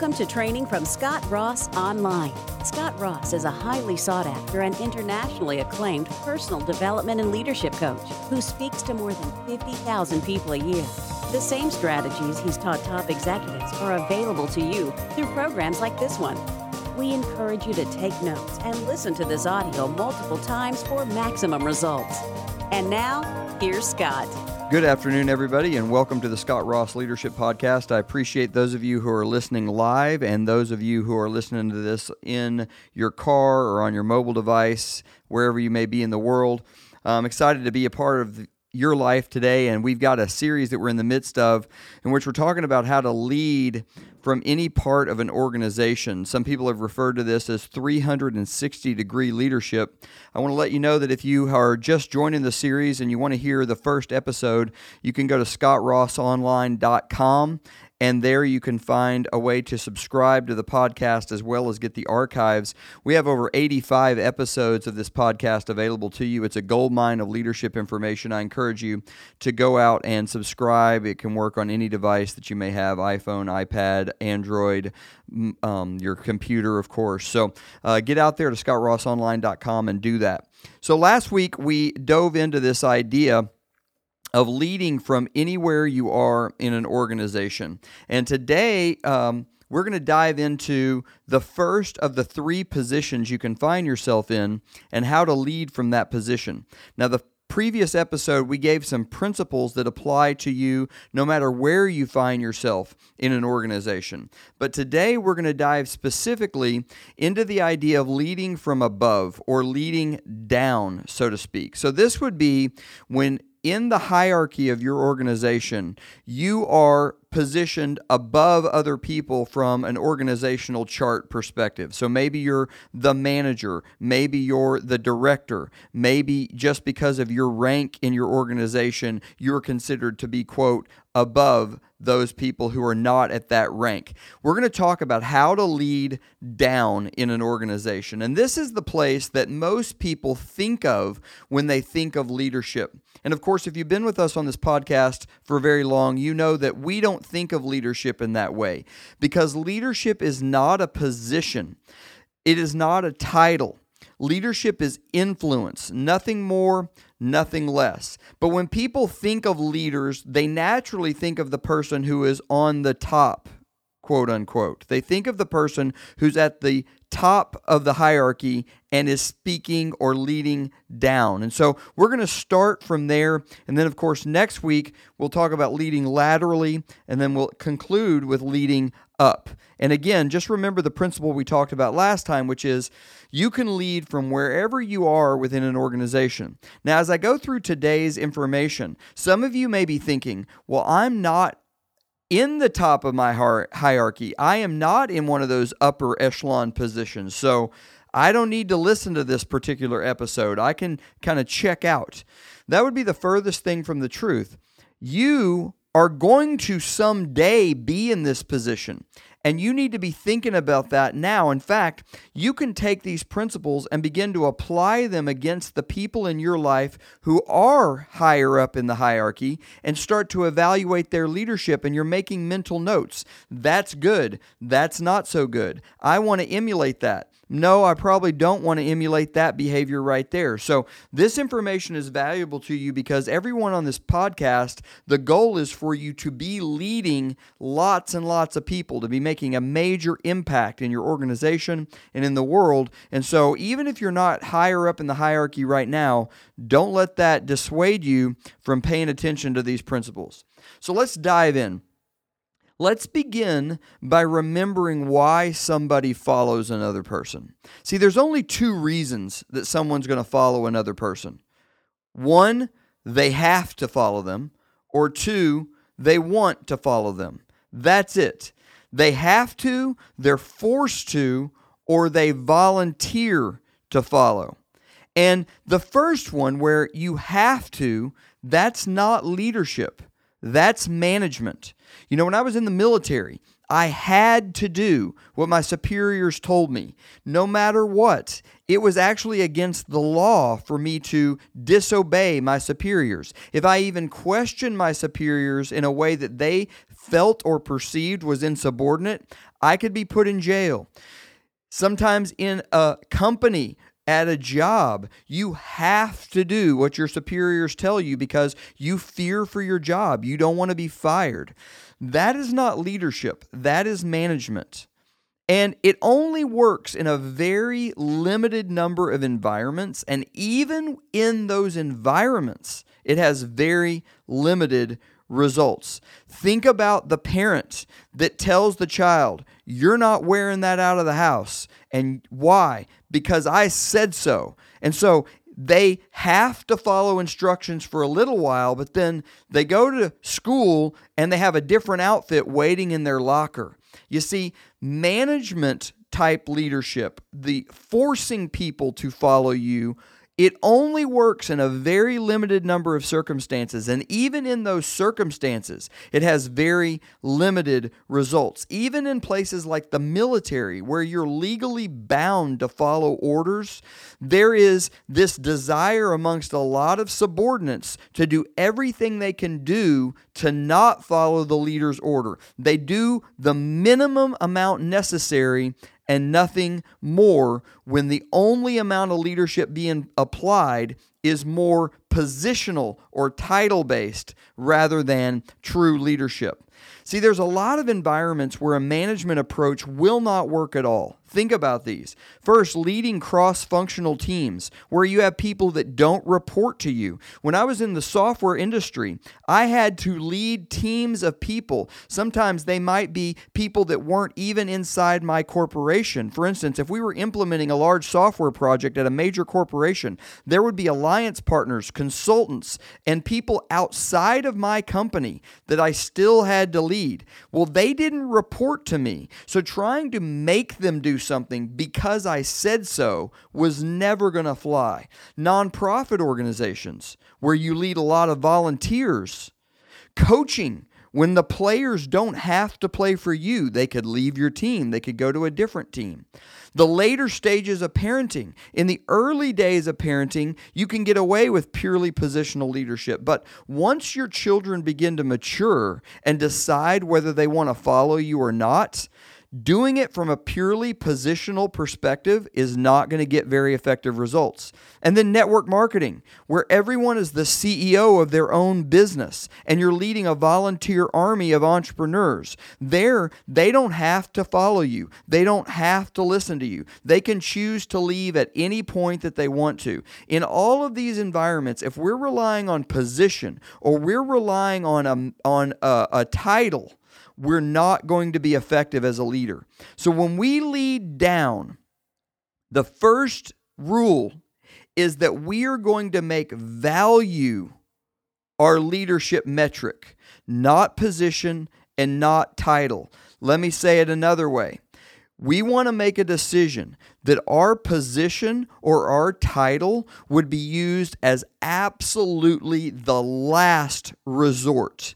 Welcome to training from Scott Ross Online. Scott Ross is a highly sought after and internationally acclaimed personal development and leadership coach who speaks to more than 50,000 people a year. The same strategies he's taught top executives are available to you through programs like this one. We encourage you to take notes and listen to this audio multiple times for maximum results. And now, here's Scott. Good afternoon, everybody, and welcome to the Scott Ross Leadership Podcast. I appreciate those of you who are listening live and those of you who are listening to this in your car or on your mobile device, wherever you may be in the world. I'm excited to be a part of your life today, and we've got a series that we're in the midst of in which we're talking about how to lead from any part of an organization. Some people have referred to this as 360 degree leadership. I want to let you know that if you are just joining the series and you want to hear the first episode, you can go to scottrossonline.com and there you can find a way to subscribe to the podcast as well as get the archives. We have over 85 episodes of this podcast available to you. It's a gold mine of leadership information. I encourage you to go out and subscribe. It can work on any device that you may have iPhone, iPad, Android, um, your computer, of course. So uh, get out there to scottrossonline.com and do that. So last week we dove into this idea of leading from anywhere you are in an organization. And today, um, we're going to dive into the first of the three positions you can find yourself in and how to lead from that position. Now, the previous episode, we gave some principles that apply to you no matter where you find yourself in an organization. But today, we're going to dive specifically into the idea of leading from above or leading down, so to speak. So, this would be when in the hierarchy of your organization, you are positioned above other people from an organizational chart perspective. So maybe you're the manager, maybe you're the director, maybe just because of your rank in your organization, you're considered to be, quote, above those people who are not at that rank. We're going to talk about how to lead down in an organization. And this is the place that most people think of when they think of leadership. And of course, if you've been with us on this podcast for very long, you know that we don't think of leadership in that way because leadership is not a position, it is not a title. Leadership is influence, nothing more, nothing less. But when people think of leaders, they naturally think of the person who is on the top, quote unquote. They think of the person who's at the top of the hierarchy and is speaking or leading down. And so we're going to start from there. And then, of course, next week we'll talk about leading laterally, and then we'll conclude with leading up. And again, just remember the principle we talked about last time, which is you can lead from wherever you are within an organization. Now, as I go through today's information, some of you may be thinking, well, I'm not in the top of my hierarchy. I am not in one of those upper echelon positions. So I don't need to listen to this particular episode. I can kind of check out. That would be the furthest thing from the truth. You are going to someday be in this position. And you need to be thinking about that now. In fact, you can take these principles and begin to apply them against the people in your life who are higher up in the hierarchy and start to evaluate their leadership. And you're making mental notes. That's good. That's not so good. I want to emulate that. No, I probably don't want to emulate that behavior right there. So, this information is valuable to you because everyone on this podcast, the goal is for you to be leading lots and lots of people, to be making a major impact in your organization and in the world. And so, even if you're not higher up in the hierarchy right now, don't let that dissuade you from paying attention to these principles. So, let's dive in. Let's begin by remembering why somebody follows another person. See, there's only two reasons that someone's going to follow another person one, they have to follow them, or two, they want to follow them. That's it. They have to, they're forced to, or they volunteer to follow. And the first one, where you have to, that's not leadership. That's management. You know, when I was in the military, I had to do what my superiors told me, no matter what. it was actually against the law for me to disobey my superiors. If I even questioned my superiors in a way that they felt or perceived was insubordinate, I could be put in jail. Sometimes in a company, at a job, you have to do what your superiors tell you because you fear for your job. You don't want to be fired. That is not leadership, that is management. And it only works in a very limited number of environments. And even in those environments, it has very limited results. Think about the parent that tells the child, You're not wearing that out of the house. And why? Because I said so. And so they have to follow instructions for a little while, but then they go to school and they have a different outfit waiting in their locker. You see, management type leadership, the forcing people to follow you, it only works in a very limited number of circumstances. And even in those circumstances, it has very limited results. Even in places like the military, where you're legally bound to follow orders, there is this desire amongst a lot of subordinates to do everything they can do to not follow the leader's order. They do the minimum amount necessary and nothing more when the only amount of leadership being applied is more positional or title based rather than true leadership. See, there's a lot of environments where a management approach will not work at all. Think about these. First, leading cross functional teams where you have people that don't report to you. When I was in the software industry, I had to lead teams of people. Sometimes they might be people that weren't even inside my corporation. For instance, if we were implementing a large software project at a major corporation, there would be alliance partners, consultants, and people outside of my company that I still had to lead. Well, they didn't report to me. So trying to make them do something because I said so was never going to fly. Nonprofit organizations where you lead a lot of volunteers, coaching when the players don't have to play for you, they could leave your team, they could go to a different team. The later stages of parenting, in the early days of parenting, you can get away with purely positional leadership. But once your children begin to mature and decide whether they want to follow you or not, Doing it from a purely positional perspective is not going to get very effective results. And then network marketing, where everyone is the CEO of their own business and you're leading a volunteer army of entrepreneurs. There, they don't have to follow you, they don't have to listen to you. They can choose to leave at any point that they want to. In all of these environments, if we're relying on position or we're relying on a, on a, a title, we're not going to be effective as a leader. So when we lead down, the first rule is that we are going to make value our leadership metric, not position and not title. Let me say it another way. We want to make a decision that our position or our title would be used as absolutely the last resort.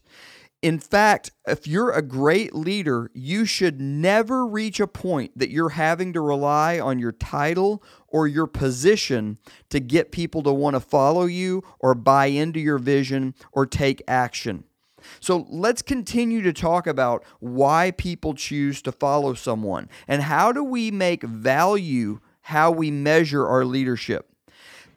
In fact, if you're a great leader, you should never reach a point that you're having to rely on your title or your position to get people to want to follow you or buy into your vision or take action. So let's continue to talk about why people choose to follow someone and how do we make value how we measure our leadership.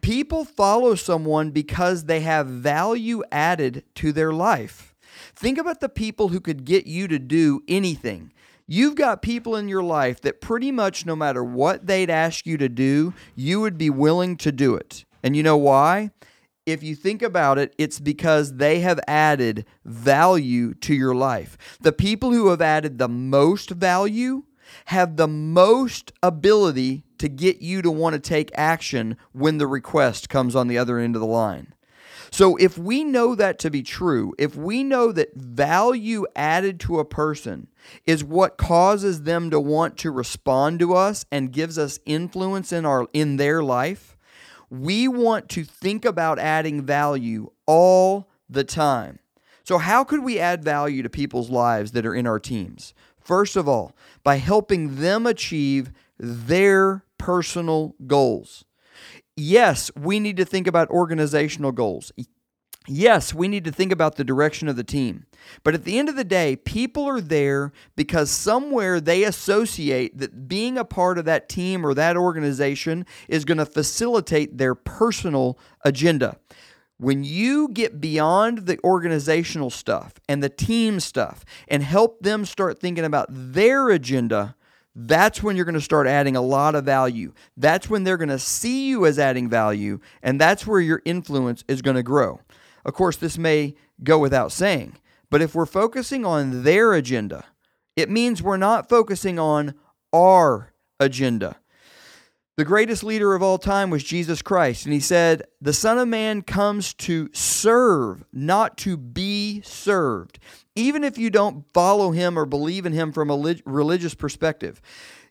People follow someone because they have value added to their life. Think about the people who could get you to do anything. You've got people in your life that pretty much no matter what they'd ask you to do, you would be willing to do it. And you know why? If you think about it, it's because they have added value to your life. The people who have added the most value have the most ability to get you to want to take action when the request comes on the other end of the line. So if we know that to be true, if we know that value added to a person is what causes them to want to respond to us and gives us influence in our in their life, we want to think about adding value all the time. So how could we add value to people's lives that are in our teams? First of all, by helping them achieve their personal goals. Yes, we need to think about organizational goals. Yes, we need to think about the direction of the team. But at the end of the day, people are there because somewhere they associate that being a part of that team or that organization is going to facilitate their personal agenda. When you get beyond the organizational stuff and the team stuff and help them start thinking about their agenda, that's when you're going to start adding a lot of value. That's when they're going to see you as adding value, and that's where your influence is going to grow. Of course, this may go without saying, but if we're focusing on their agenda, it means we're not focusing on our agenda. The greatest leader of all time was Jesus Christ, and he said, The Son of Man comes to serve, not to be served. Even if you don't follow him or believe in him from a religious perspective,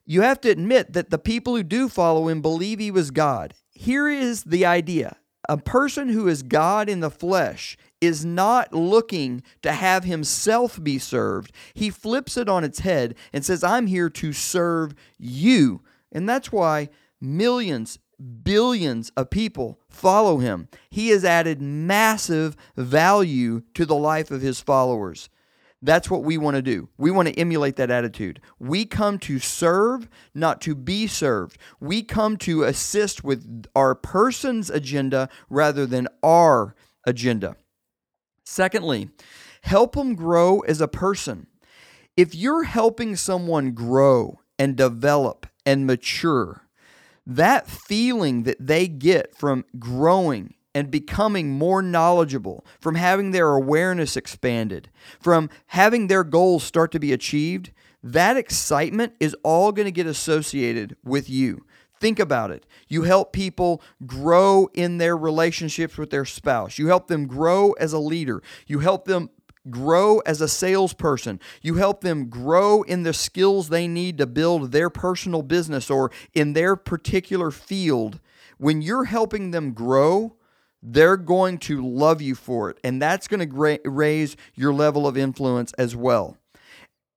you have to admit that the people who do follow him believe he was God. Here is the idea a person who is God in the flesh is not looking to have himself be served. He flips it on its head and says, I'm here to serve you. And that's why millions, billions of people follow him. He has added massive value to the life of his followers. That's what we want to do. We want to emulate that attitude. We come to serve, not to be served. We come to assist with our person's agenda rather than our agenda. Secondly, help them grow as a person. If you're helping someone grow and develop and mature, that feeling that they get from growing and becoming more knowledgeable, from having their awareness expanded, from having their goals start to be achieved, that excitement is all going to get associated with you. Think about it. You help people grow in their relationships with their spouse. You help them grow as a leader. You help them grow as a salesperson. You help them grow in the skills they need to build their personal business or in their particular field. When you're helping them grow, they're going to love you for it. And that's going to raise your level of influence as well.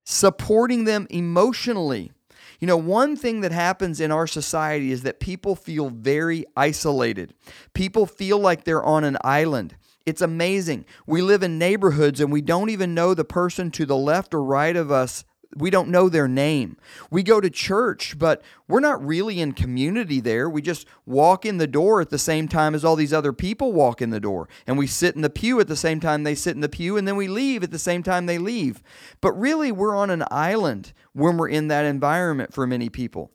Supporting them emotionally. You know, one thing that happens in our society is that people feel very isolated. People feel like they're on an island. It's amazing. We live in neighborhoods and we don't even know the person to the left or right of us we don't know their name. We go to church, but we're not really in community there. We just walk in the door at the same time as all these other people walk in the door. And we sit in the pew at the same time they sit in the pew, and then we leave at the same time they leave. But really, we're on an island when we're in that environment for many people.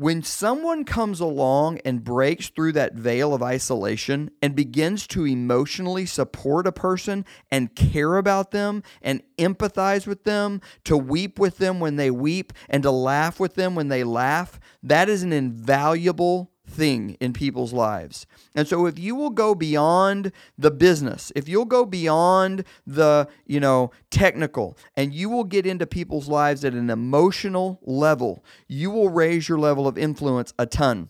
When someone comes along and breaks through that veil of isolation and begins to emotionally support a person and care about them and empathize with them, to weep with them when they weep, and to laugh with them when they laugh, that is an invaluable thing in people's lives. And so if you will go beyond the business, if you'll go beyond the, you know, technical and you will get into people's lives at an emotional level, you will raise your level of influence a ton.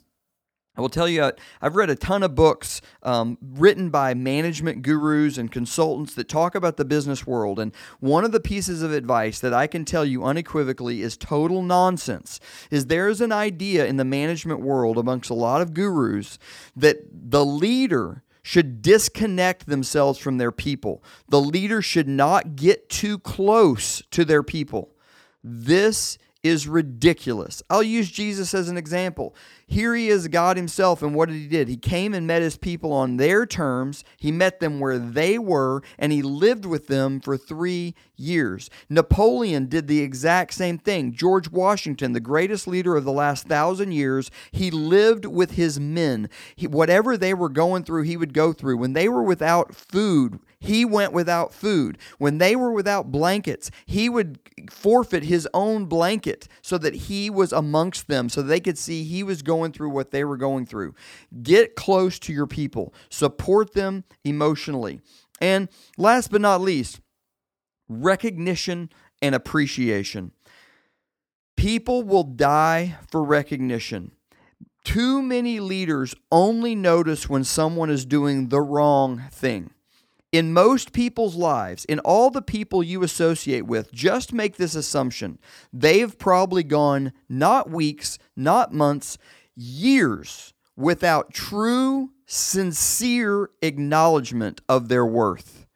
I will tell you, I've read a ton of books um, written by management gurus and consultants that talk about the business world. And one of the pieces of advice that I can tell you unequivocally is total nonsense is there's an idea in the management world amongst a lot of gurus that the leader should disconnect themselves from their people. The leader should not get too close to their people. This is ridiculous. I'll use Jesus as an example. Here he is, God Himself, and what did He did? He came and met His people on their terms. He met them where they were, and He lived with them for three years. Napoleon did the exact same thing. George Washington, the greatest leader of the last thousand years, he lived with his men. He, whatever they were going through, he would go through. When they were without food, he went without food. When they were without blankets, he would forfeit his own blanket so that he was amongst them, so they could see he was going through what they were going through. Get close to your people, support them emotionally. And last but not least, recognition and appreciation. People will die for recognition. Too many leaders only notice when someone is doing the wrong thing in most people's lives, in all the people you associate with, just make this assumption. They've probably gone not weeks, not months, years without true, sincere acknowledgement of their worth.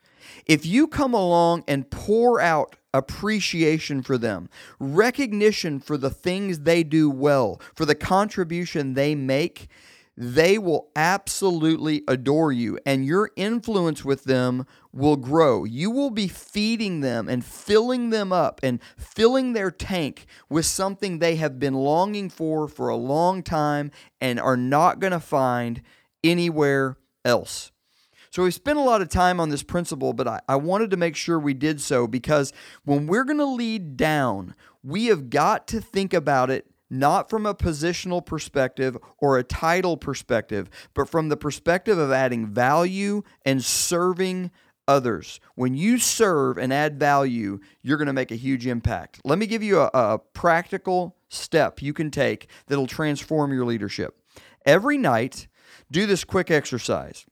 If you come along and pour out appreciation for them, recognition for the things they do well, for the contribution they make, they will absolutely adore you and your influence with them will grow. You will be feeding them and filling them up and filling their tank with something they have been longing for for a long time and are not going to find anywhere else. So we spent a lot of time on this principle, but I, I wanted to make sure we did so because when we're going to lead down, we have got to think about it not from a positional perspective or a title perspective, but from the perspective of adding value and serving others. When you serve and add value, you're going to make a huge impact. Let me give you a, a practical step you can take that'll transform your leadership. Every night, do this quick exercise.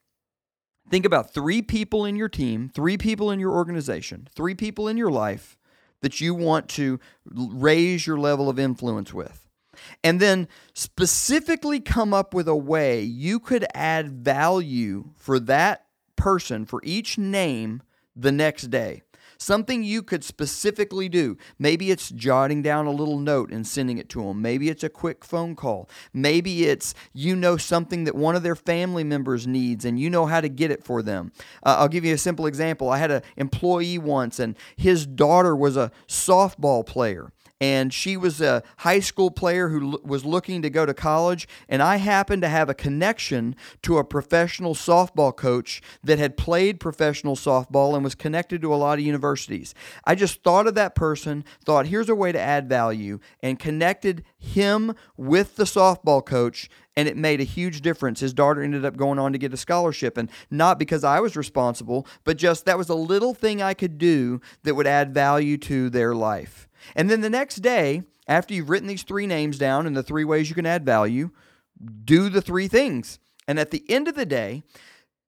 Think about three people in your team, three people in your organization, three people in your life that you want to raise your level of influence with. And then specifically come up with a way you could add value for that person, for each name, the next day. Something you could specifically do. Maybe it's jotting down a little note and sending it to them. Maybe it's a quick phone call. Maybe it's you know something that one of their family members needs and you know how to get it for them. Uh, I'll give you a simple example. I had an employee once and his daughter was a softball player and she was a high school player who l- was looking to go to college. And I happened to have a connection to a professional softball coach that had played professional softball and was connected to a lot of universities. I just thought of that person, thought, here's a way to add value, and connected him with the softball coach and it made a huge difference. His daughter ended up going on to get a scholarship, and not because I was responsible, but just that was a little thing I could do that would add value to their life. And then the next day, after you've written these three names down and the three ways you can add value, do the three things. And at the end of the day,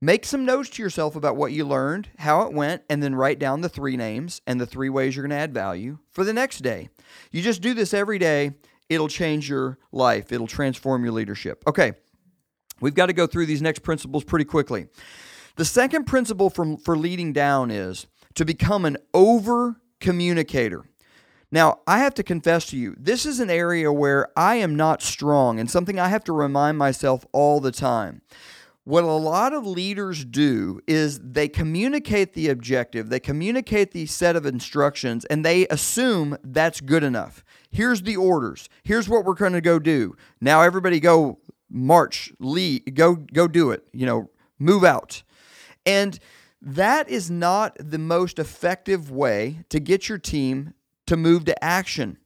make some notes to yourself about what you learned, how it went, and then write down the three names and the three ways you're going to add value for the next day. You just do this every day, it'll change your life, it'll transform your leadership. Okay, we've got to go through these next principles pretty quickly. The second principle from, for leading down is to become an over communicator. Now, I have to confess to you, this is an area where I am not strong and something I have to remind myself all the time. What a lot of leaders do is they communicate the objective, they communicate the set of instructions, and they assume that's good enough. Here's the orders. Here's what we're going to go do. Now everybody go march, lead, go go do it. You know, move out. And that is not the most effective way to get your team to move to action.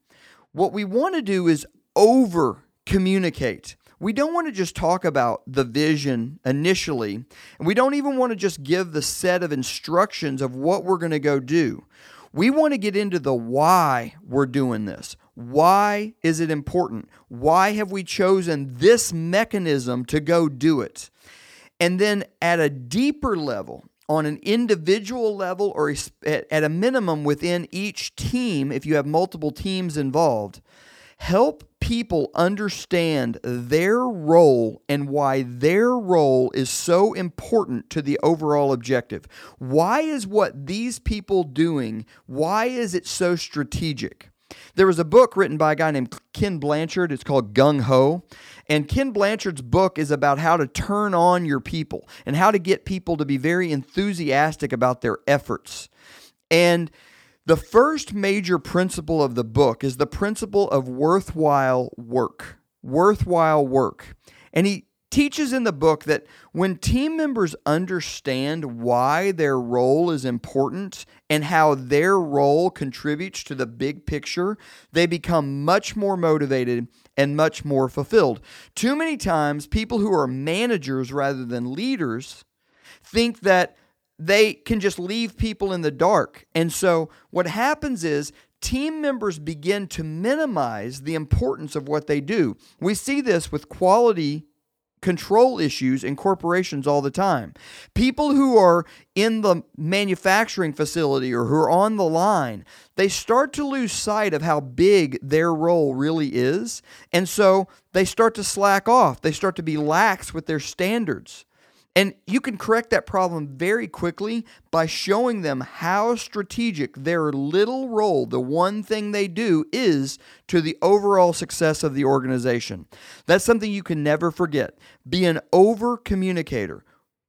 What we want to do is over communicate. We don't want to just talk about the vision initially, and we don't even want to just give the set of instructions of what we're going to go do. We want to get into the why we're doing this. Why is it important? Why have we chosen this mechanism to go do it? And then at a deeper level, on an individual level or at a minimum within each team, if you have multiple teams involved, help people understand their role and why their role is so important to the overall objective. Why is what these people doing, why is it so strategic? There was a book written by a guy named Ken Blanchard. It's called Gung Ho. And Ken Blanchard's book is about how to turn on your people and how to get people to be very enthusiastic about their efforts. And the first major principle of the book is the principle of worthwhile work. Worthwhile work. And he teaches in the book that when team members understand why their role is important and how their role contributes to the big picture, they become much more motivated and much more fulfilled. Too many times, people who are managers rather than leaders think that they can just leave people in the dark. And so, what happens is team members begin to minimize the importance of what they do. We see this with quality control issues in corporations all the time. People who are in the manufacturing facility or who are on the line, they start to lose sight of how big their role really is. And so they start to slack off, they start to be lax with their standards. And you can correct that problem very quickly by showing them how strategic their little role, the one thing they do, is to the overall success of the organization. That's something you can never forget. Be an over communicator.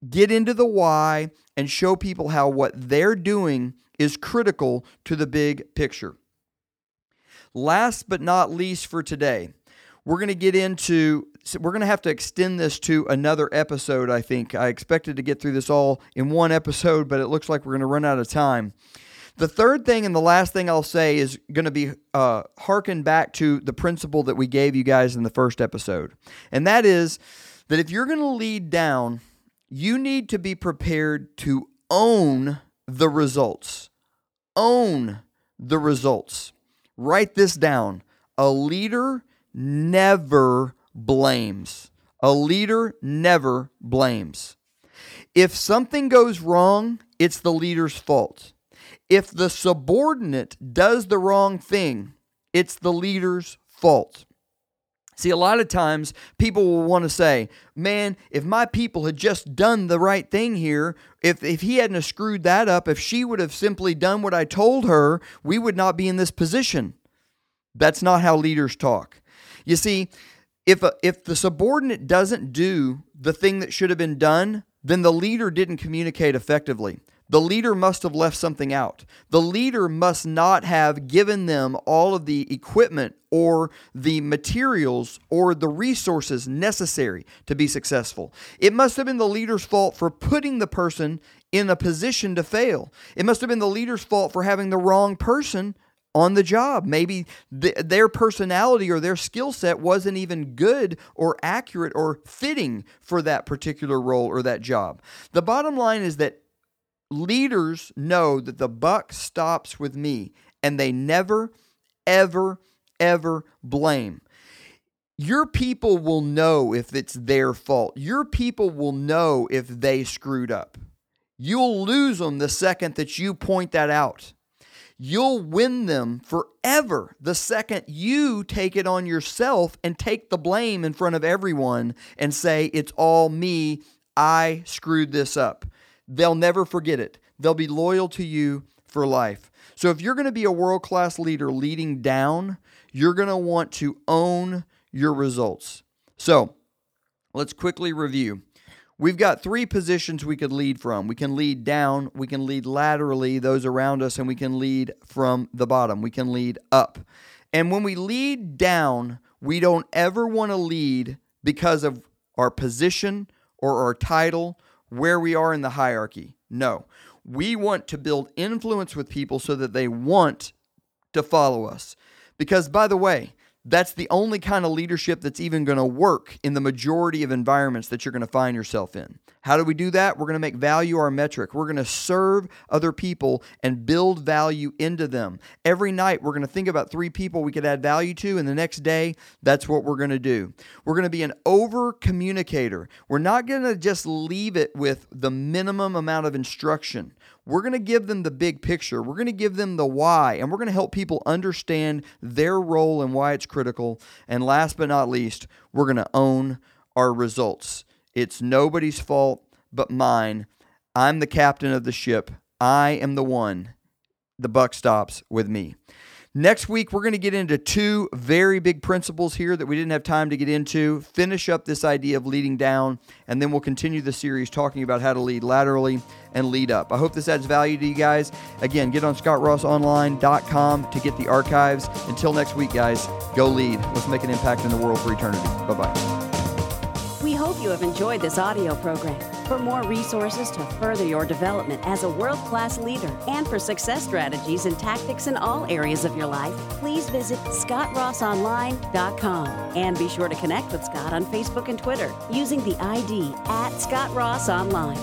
Get into the why and show people how what they're doing is critical to the big picture. Last but not least for today, we're going to get into we're going to have to extend this to another episode i think. I expected to get through this all in one episode but it looks like we're going to run out of time. The third thing and the last thing i'll say is going to be uh, harken back to the principle that we gave you guys in the first episode. And that is that if you're going to lead down you need to be prepared to own the results. Own the results. Write this down. A leader never blames. A leader never blames. If something goes wrong, it's the leader's fault. If the subordinate does the wrong thing, it's the leader's fault. See, a lot of times people will want to say, man, if my people had just done the right thing here, if, if he hadn't screwed that up, if she would have simply done what I told her, we would not be in this position. That's not how leaders talk. You see, if a, if the subordinate doesn't do the thing that should have been done, then the leader didn't communicate effectively. The leader must have left something out. The leader must not have given them all of the equipment or the materials or the resources necessary to be successful. It must have been the leader's fault for putting the person in a position to fail. It must have been the leader's fault for having the wrong person on the job. Maybe th- their personality or their skill set wasn't even good or accurate or fitting for that particular role or that job. The bottom line is that leaders know that the buck stops with me and they never, ever, ever blame. Your people will know if it's their fault. Your people will know if they screwed up. You'll lose them the second that you point that out. You'll win them forever the second you take it on yourself and take the blame in front of everyone and say, It's all me. I screwed this up. They'll never forget it. They'll be loyal to you for life. So if you're going to be a world class leader leading down, you're going to want to own your results. So let's quickly review. We've got three positions we could lead from. We can lead down, we can lead laterally, those around us, and we can lead from the bottom. We can lead up. And when we lead down, we don't ever want to lead because of our position or our title, where we are in the hierarchy. No. We want to build influence with people so that they want to follow us. Because, by the way, that's the only kind of leadership that's even going to work in the majority of environments that you're going to find yourself in. How do we do that? We're going to make value our metric. We're going to serve other people and build value into them. Every night, we're going to think about three people we could add value to, and the next day, that's what we're going to do. We're going to be an over communicator. We're not going to just leave it with the minimum amount of instruction. We're going to give them the big picture. We're going to give them the why, and we're going to help people understand their role and why it's critical. And last but not least, we're going to own our results. It's nobody's fault but mine. I'm the captain of the ship. I am the one. The buck stops with me. Next week, we're going to get into two very big principles here that we didn't have time to get into, finish up this idea of leading down, and then we'll continue the series talking about how to lead laterally and lead up. I hope this adds value to you guys. Again, get on scottrossonline.com to get the archives. Until next week, guys, go lead. Let's make an impact in the world for eternity. Bye bye. Have enjoyed this audio program. For more resources to further your development as a world class leader and for success strategies and tactics in all areas of your life, please visit ScottRossOnline.com and be sure to connect with Scott on Facebook and Twitter using the ID at Scott Ross Online.